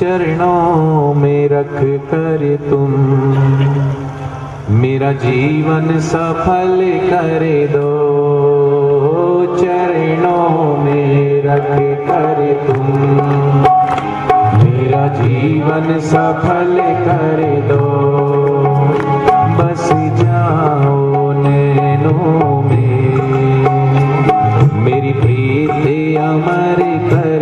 चरणों में रख कर तुम। मेरा जीवन सफल कर दो। चरणों में रख कर तुम। मेरा जीवन सफल कर दो। बस जाओ नैनों में। मेरी प्रीति अमर कर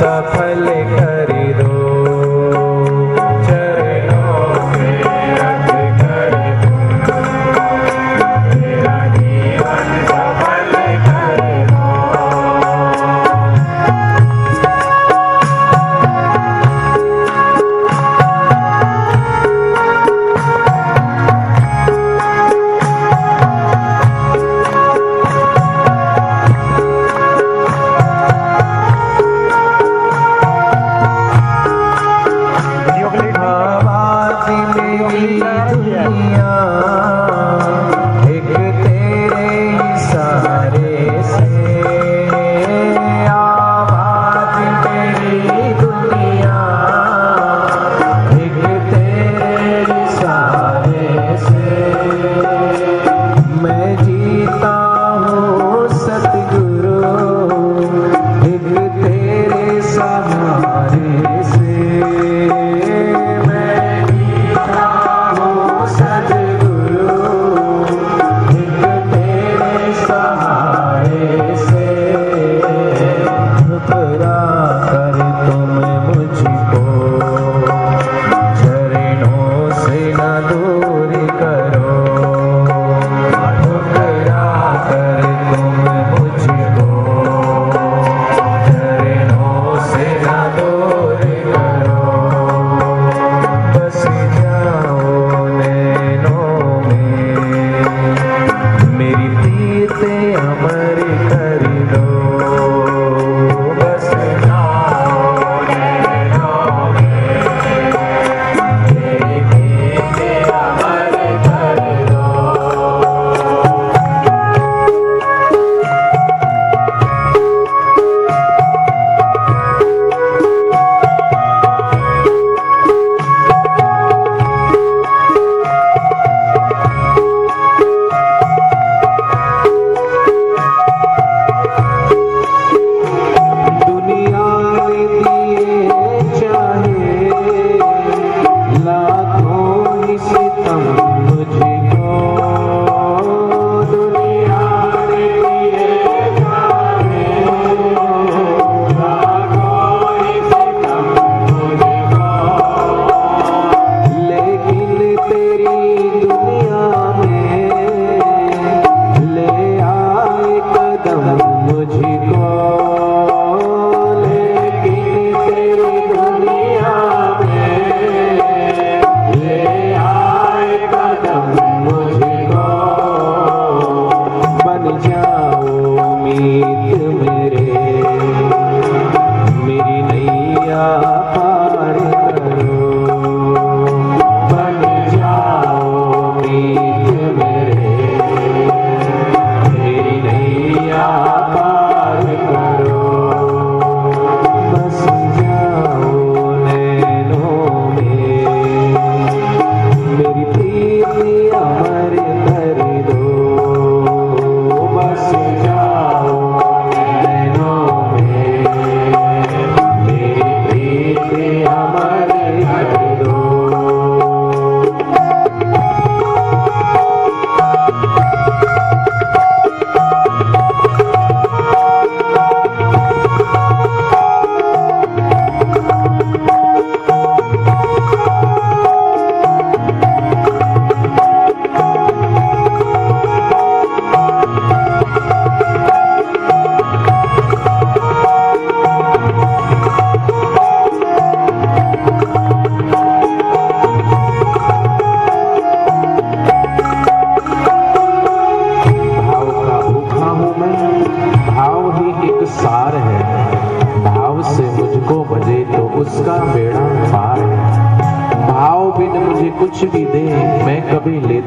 Sapa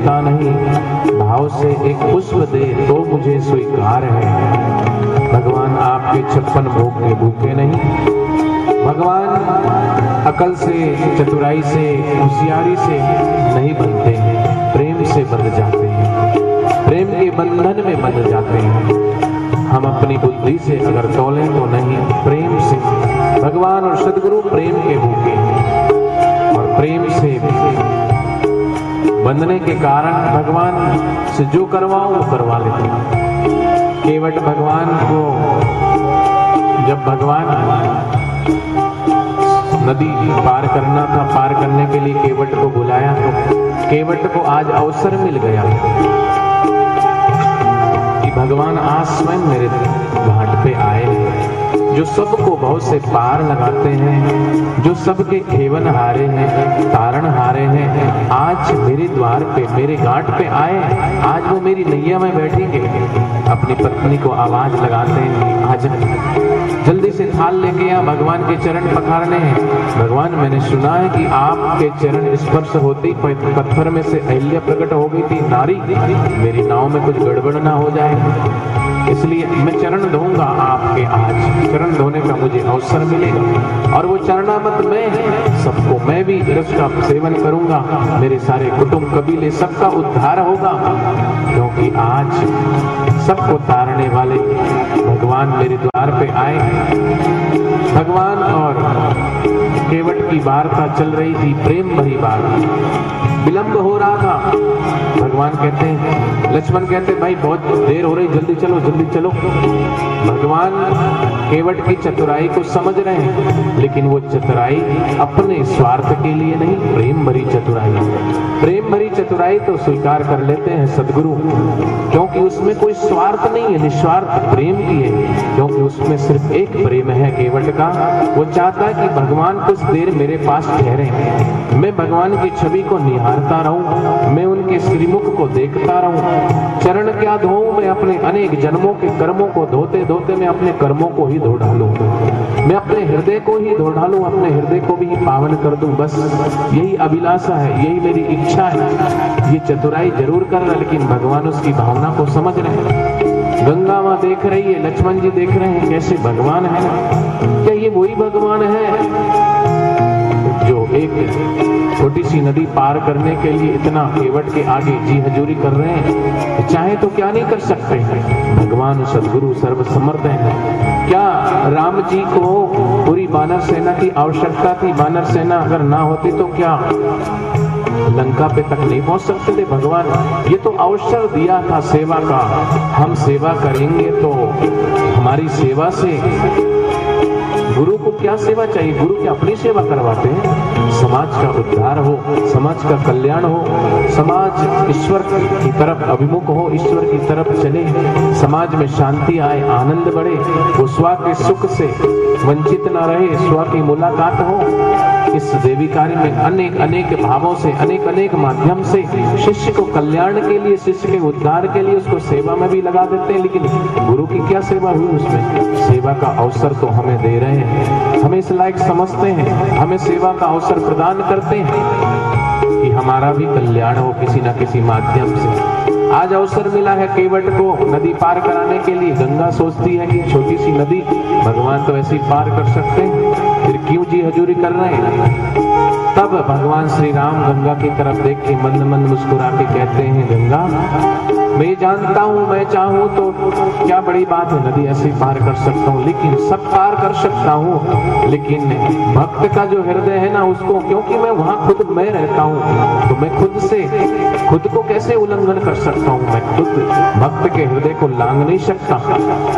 लेता नहीं। भाव से एक पुष्प दे तो मुझे स्वीकार है। भगवान आपके छप्पन भोग के भूखे नहीं। भगवान अकल से, चतुराई से, होशियारी से नहीं बनते हैं। प्रेम से बंध जाते हैं। प्रेम के बंधन में बंध जाते हैं। हम अपनी बुद्धि से अगर तोलें तो नहीं, प्रेम से। भगवान और सदगुरु प्रेम के भूखे हैं। और प्रेम से बंधने के कारण भगवान से जो करवाओ वो करवा लेते हैं। केवट भगवान को जब भगवान नदी पार करना था, पार करने के लिए केवट को बुलाया तो केवट को आज अवसर मिल गया कि भगवान आज स्वयं मेरे घाट पे आए जो सबको बहुत से पार लगाते हैं, जो सबके खेवन हारे हैं, तारण हारे हैं, आज मेरे द्वार पे, मेरे घाट पे आए, आज वो मेरी नैया में बैठेंगे। अपनी पत्नी को आवाज़ लगाते हैं, आज जल्दी से थाल लेके यहाँ भगवान के चरण पखारने हैं। भगवान, मैंने सुना है कि आपके चरण स्पर्श होते पत्थर में से अहिल्या प्रकट हो गई थी, नारी। मेरी नाव में कुछ गड़बड़ ना हो जाए। इसलिए मैं चरण धोऊँगा आपके आज। चरण धोने का मुझे अवसर मिलेगा। और वो चरणामत मैं, सबको मैं भी रस का सेवन करूँगा। मेरे सारे कुटुंब कबीले, सबका उद्धार होगा। क्योंकि आज सबको तारने वाले भगवान मेरे द्वार पे आए। भगवान और केवट की वार्ता चल रही थी, प्रेम भरी बात। विलंब हो रहा था। भगवान कहते हैं, लक्ष्मण कहते हैं, भाई, बहुत देर हो रही, जल्दी चलो जल्दी चलो। भगवान केवट की चतुराई को समझ रहे हैं, लेकिन वो चतुराई अपने स्वार्थ के लिए नहीं, प्रेम भरी चतुराई। प्रेम भरी चतुराई तो स्वीकार कर लेते हैं सदगुरु, क्योंकि उसमें कोई स्वार्थ नहीं है, निस्वार्थ प्रेम की है, क्योंकि उसमें सिर्फ़ एक प्रेम है केवट का। वो चाहता है कि भगवान कुछ देर मेरे पास ठहरे। मैं भगवान की छवि को निहारता रहूँ, मैं उनके श्रीमुख को देखता रहूँ। चरण क्या धो मैं अपने अनेक जन्मों के कर्मों को? धोते धोते मैं अपने कर्मों को ही धो डालू। मैं अपने हृदय को ही धो डालू, अपने हृदय को भी पावन कर दूँ, बस यही अभिलाषा है, यही मेरी इच्छा है। ये चतुराई ज़रूर कर रहा लेकिन भगवान उसकी भावना को समझ रहे हैं। गंगा माँ देख रही है, लक्ष्मण जी देख रहे हैं, कैसे भगवान है। क्या ये वही भगवान है जो एक छोटी सी नदी पार करने के लिए इतना केवट के आगे जी हजूरी कर रहे हैं चाहे तो क्या नहीं कर सकते? भगवान सदगुरु सर्व समर्थ है। क्या राम जी को पूरी बानर सेना की आवश्यकता थी? बानर सेना अगर ना होती तो क्या? लंका पे तक नहीं पहुँच सकते थे भगवान। ये तो अवसर दिया था सेवा का। हम सेवा करेंगे तो हमारी सेवा से गुरु को क्या सेवा चाहिए? गुरु की अपनी सेवा करवाते हैं? समाज का उद्धार हो, समाज का कल्याण हो, समाज ईश्वर की तरफ़ अभिमुख हो, ईश्वर की तरफ़ चले, समाज में शांति आए, आनंद बढ़े, वो स्व के सुख से वंचित ना रहे स्व की मुलाकात हो। इस देवी कार्य में अनेक अनेक भावों से, अनेक अनेक माध्यम से शिष्य को कल्याण के लिए, शिष्य के उद्धार के लिए उसको सेवा में भी लगा देते हैं। लेकिन गुरु की क्या सेवा हुई उसमें? सेवा का अवसर तो हमें दे रहे हैं। हमें इस लायक समझते हैं। हमें सेवा का अवसर प्रदान करते हैं कि हमारा भी कल्याण हो किसी न किसी माध्यम से। आज अवसर मिला है केवट को नदी पार कराने के लिए। गंगा सोचती है कि छोटी सी नदी, भगवान तो ऐसी पार कर सकते हैं। फिर क्यों जी हजूरी कर रहे हैं? तब भगवान श्री राम गंगा की तरफ़ देख के मंद मंद मुस्कुरा के कहते हैं, गंगा मैं जानता हूँ, मैं चाहूँ तो क्या बड़ी बात है नदी ऐसे पार कर सकता हूँ, लेकिन सब पार कर सकता हूँ, लेकिन भक्त का जो हृदय है ना, उसको, क्योंकि मैं वहाँ खुद मैं रहता हूँ तो मैं खुद से, खुद को कैसे उल्लंघन कर सकता हूँ, मैं खुद भक्त के हृदय को लांग नहीं सकता।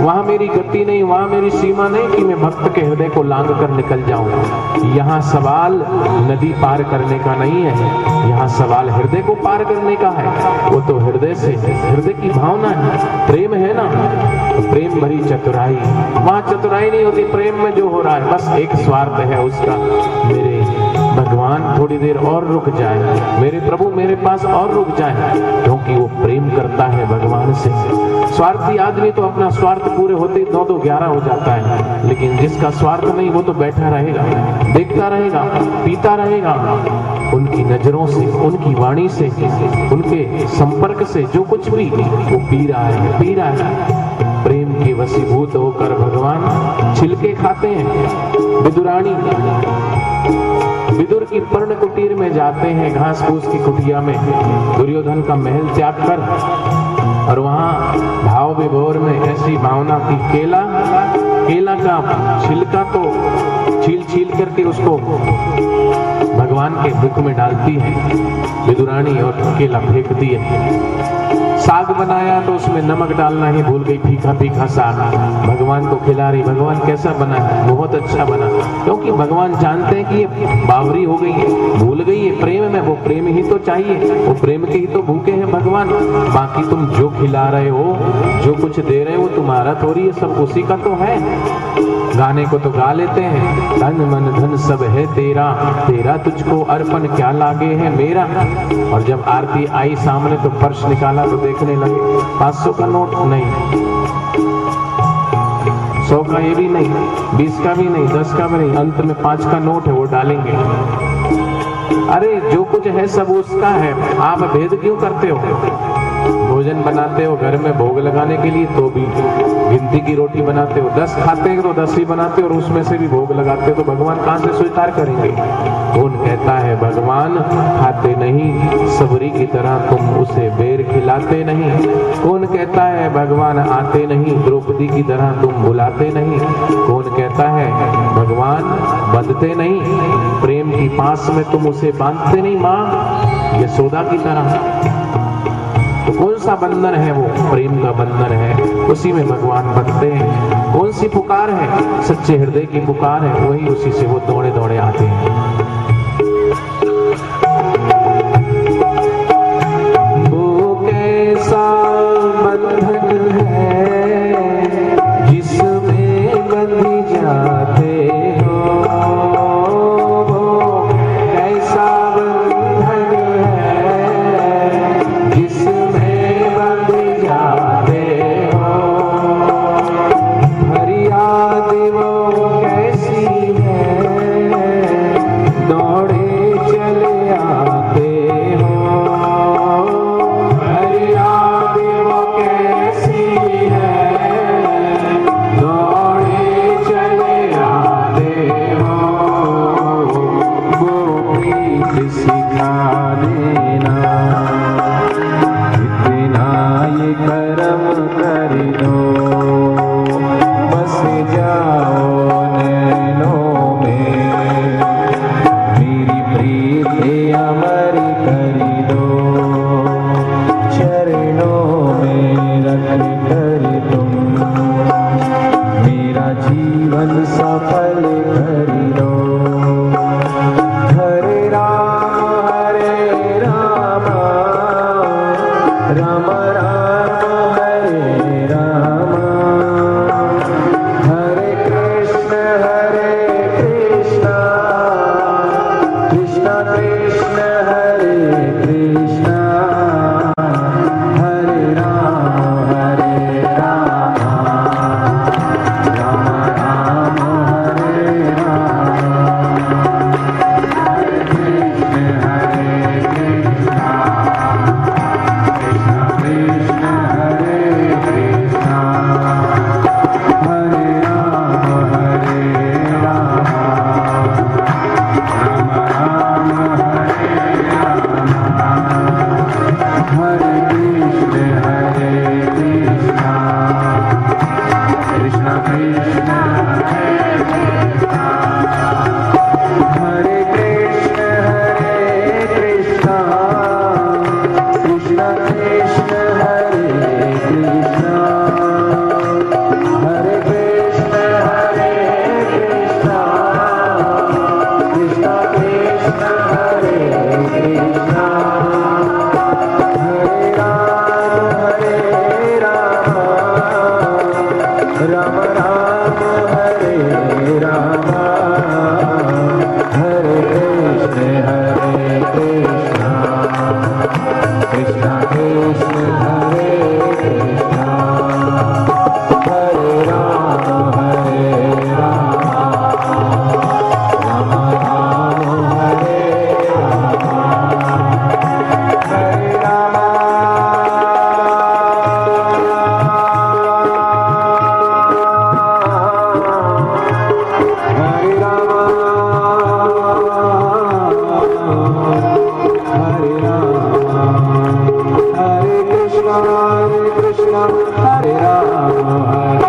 वहाँ मेरी गति नहीं, वहाँ मेरी सीमा नहीं कि मैं भक्त के हृदय को लांग कर निकल जाऊँ। यहाँ सवाल नदी पार करने का नहीं है, यहाँ सवाल हृदय को पार करने का है, वो तो हृदय से हृदय की भावना है। प्रेम है ना? प्रेम भरी चतुराई। वहाँ चतुराई नहीं होती, प्रेम में जो हो रहा है, बस एक स्वार्थ है उसका। मेरे भगवान थोड़ी देर और रुक जाए। मेरे प्रभु मेरे पास और रुक जाए, क्योंकि वो प्रेम करता है भगवान से। स्वार्थी आदमी तो अपना स्वार्थ पूरे होते नौ दो ग्यारह हो जाता है। लेकिन जिसका स्वार्थ नहीं, वो तो बैठा रहेगा, देखता रहेगा, पीता रहेगा। उनकी नज़रों से, उनकी वाणी से, उनके संपर्क से जो कुछ भी वो पी रहा है, पी रहा है। प्रेम के वसीभूत होकर भगवान छिलके खाते हैं। विदुरानी विदुर की पर्ण कुटीर में जाते हैं घास फूस की कुटिया में। दुर्योधन का महल त्याग कर, और वहाँ भाव विभोर में ऐसी भावना की केला केला का छिलका तो छील छील करके उसको भगवान के मुख में डालती है विदुरानी और केला फेंक दिए साग बनाया तो उसमें नमक डालना ही भूल गई फीका फीका साग। भगवान को खिला रही भगवान, कैसा बना है? बहुत अच्छा बना क्योंकि भगवान जानते हैं कि ये बावरी हो गई है, भूल गई है। प्रेम में, वो प्रेम ही तो चाहिए, वो प्रेम के ही तो भूखे हैं भगवान। बाकी तुम जो खिला रहे हो, जो कुछ दे रहे हो तुम्हारा थोड़ी है, सब उसी का तो है। गाने को तो गा लेते हैं, तन मन धन सब है तेरा तेरा तुझको अर्पण क्या लागे है मेरा? और जब आरती आई सामने तो पर्स निकाला तो देखने लगे, पाँच सौ का नोट नहीं। सौ का ये भी नहीं, बीस का भी नहीं, दस का भी नहीं, अंत में पाँच का नोट है, वो डालेंगे। अरे, जो कुछ है सब उसका है, आप भेद क्यों करते हो? भोजन बनाते हो, घर में भोग लगाने के लिए तो भी गिनती की रोटी बनाते हो। दस खाते हैं तो दस ही बनाते हो और उसमें से भी भोग लगाते हो तो भगवान कहाँ से स्वीकार करेंगे? कौन कहता है, भगवान, खाते नहीं, सबरी की तरह तुम उसे बेर खिलाते नहीं। कौन कहता है, भगवान, आते नहीं, द्रौपदी की तरह तुम बुलाते नहीं? कौन कहता है, भगवान, बंधते नहीं, प्रेम की पास में तुम उसे बांधते नहीं माँ, यशोदा की तरह। सा बंधन है वो? प्रेम का बंधन है। उसी में भगवान बनते हैं। कौन सी पुकार है? सच्चे हृदय की पुकार है। वही उसी से वो दौड़े दौड़े आते हैं। राधे तेरा Hare Krishna, Hare Krishna, Hare Rama, Hare